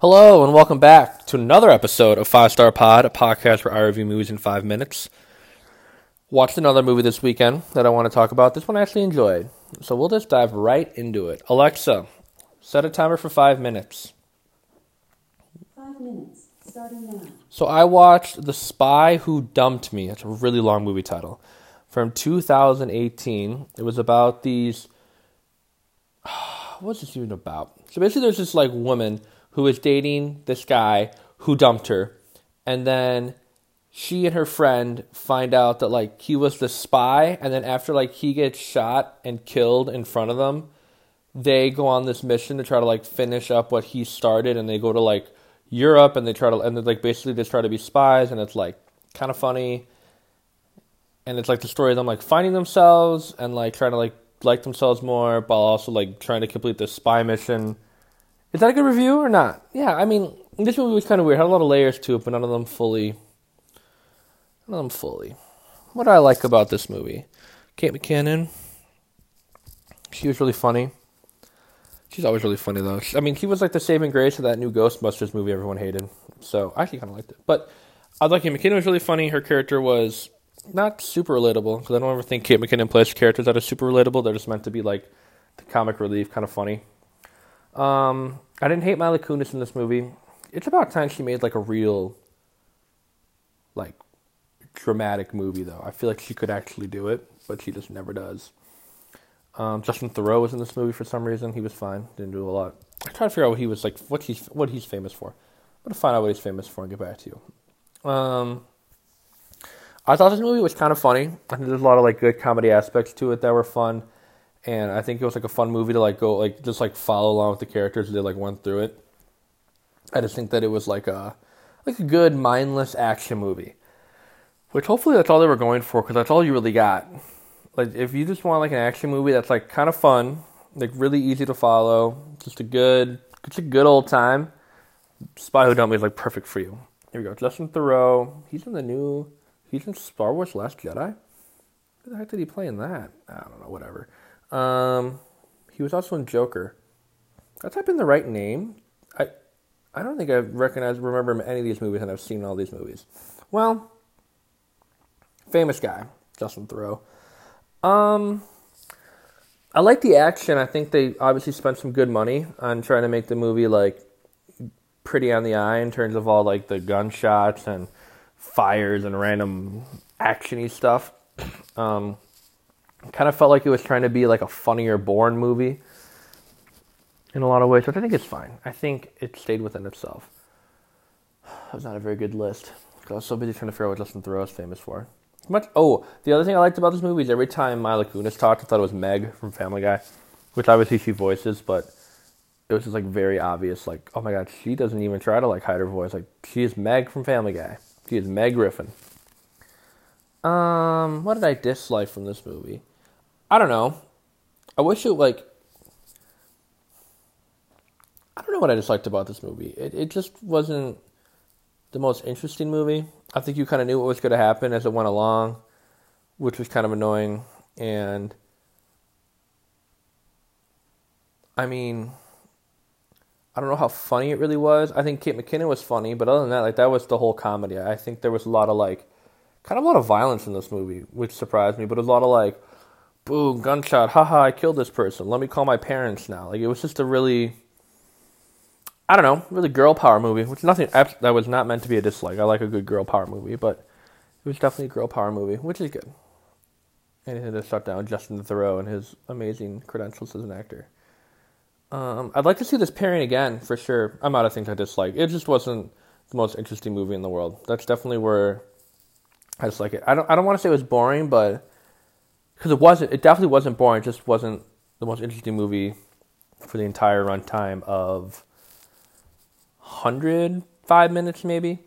Hello and welcome back to another episode of Five Star Pod, a podcast where I review movies in five minutes. Watched another movie this weekend that I want to talk about. This one I actually enjoyed. So we'll just dive right into it. Alexa, set a timer for five minutes. Five minutes, starting now. So I watched The Spy Who Dumped Me. It's a really long movie title. From 2018. It was about these. What's this even about? So basically, there's this like woman who is dating this guy who dumped her, and then she and her friend find out that like he was the spy, and then after like he gets shot and killed in front of them, they go on this mission to try to like finish up what he started, and they go to like Europe, and they try to and they like basically just try to be spies, and it's like kind of funny, and it's like the story of them like finding themselves and like trying to like like themselves more, while also like trying to complete this spy mission is that a good review or not? Yeah, I mean, this movie was kind of weird. Had a lot of layers to it, but none of them fully. None of them fully. What do I like about this movie? Kate McKinnon. She was really funny. She's always really funny though. I mean, she was like the saving grace of that new Ghostbusters movie everyone hated. So I actually kind of liked it. But I like Kate McKinnon was really funny. Her character was not super relatable because I don't ever think Kate McKinnon plays characters that are super relatable. They're just meant to be like the comic relief, kind of funny. Um, I didn't hate Mila Kunis in this movie. It's about time she made like a real, like, dramatic movie though. I feel like she could actually do it, but she just never does. Um, Justin Theroux was in this movie for some reason. He was fine. Didn't do a lot. I tried to figure out what he was like, what he's what he's famous for. I'm gonna find out what he's famous for and get back to you. Um, I thought this movie was kind of funny. I think there's a lot of like good comedy aspects to it that were fun and I think it was like a fun movie to like go like just like follow along with the characters as they like went through it. I just think that it was like a like a good mindless action movie, which hopefully that's all they were going for because that's all you really got. Like if you just want like an action movie that's like kind of fun, like really easy to follow, just a good, just a good old time. Spy Who Dumped Me is like perfect for you. Here we go, Justin Theroux. He's in the new. He's in Star Wars: Last Jedi. Who the heck did he play in that? I don't know. Whatever. Um, he was also in Joker. I type in the right name. I I don't think I recognize remember any of these movies, and I've seen all these movies. Well, famous guy, Justin Theroux. Um, I like the action. I think they obviously spent some good money on trying to make the movie like pretty on the eye in terms of all like the gunshots and fires and random actiony stuff. Um, kind of felt like it was trying to be like a funnier Bourne movie in a lot of ways, which I think is fine. I think it stayed within itself. It was not a very good list. because I was so busy trying to figure out what Justin Theroux is famous for. Much. Oh, the other thing I liked about this movie is every time Mila Kunis talked, I thought it was Meg from Family Guy, which obviously she voices, but it was just like very obvious. Like, oh my god, she doesn't even try to like hide her voice. Like, she is Meg from Family Guy. She is Meg Griffin. Um, what did I dislike from this movie? I don't know. I wish it like I don't know what I disliked about this movie. It it just wasn't the most interesting movie. I think you kind of knew what was going to happen as it went along, which was kind of annoying. And I mean, I don't know how funny it really was. I think Kate McKinnon was funny, but other than that, like that was the whole comedy. I think there was a lot of like, kind of a lot of violence in this movie, which surprised me. But a lot of like, boom, gunshot, haha, I killed this person. Let me call my parents now. Like it was just a really, I don't know, really girl power movie. Which nothing that was not meant to be a dislike. I like a good girl power movie, but it was definitely a girl power movie, which is good. And Anything to shut down Justin Theroux and his amazing credentials as an actor. Um, I'd like to see this pairing again for sure. I'm out of things I dislike. It just wasn't the most interesting movie in the world. That's definitely where I just like it. I don't. I don't want to say it was boring, but because it wasn't, it definitely wasn't boring. It just wasn't the most interesting movie for the entire runtime of 105 minutes, maybe.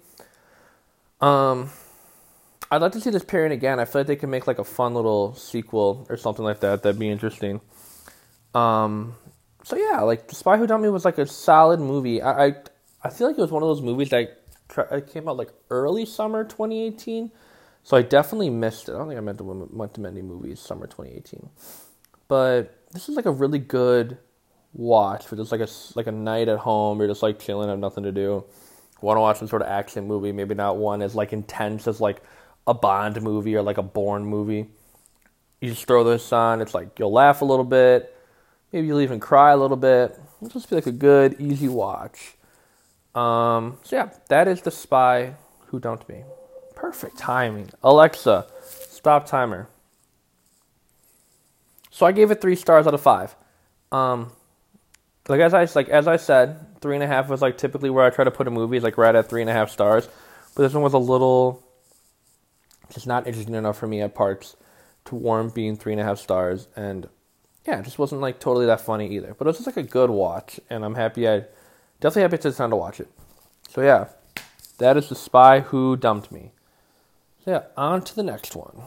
Um, I'd like to see this pairing again. I feel like they could make like a fun little sequel or something like that. That'd be interesting. Um, so yeah, like The Spy Who Dumped Me was like a solid movie. I, I, I feel like it was one of those movies that came out like early summer 2018 so I definitely missed it. I don't think I went to, went to many movies summer 2018. But this is like a really good watch for just like a like a night at home. You're just like chilling, have nothing to do. Want to watch some sort of action movie? Maybe not one as like intense as like a Bond movie or like a Bourne movie. You just throw this on. It's like you'll laugh a little bit. Maybe you'll even cry a little bit. It'll just be like a good, easy watch. Um, so yeah, that is the Spy Who Dumped Me. Perfect timing. Alexa, stop timer. So I gave it three stars out of five. Um, like as I like as I said, three and a half was like typically where I try to put a movie is like right at three and a half stars. But this one was a little just not interesting enough for me at parts to warrant being three and a half stars. And yeah, it just wasn't like totally that funny either. But it was just like a good watch, and I'm happy I definitely happy to time to watch it. So yeah, that is the spy who dumped me. Yeah, on to the next one.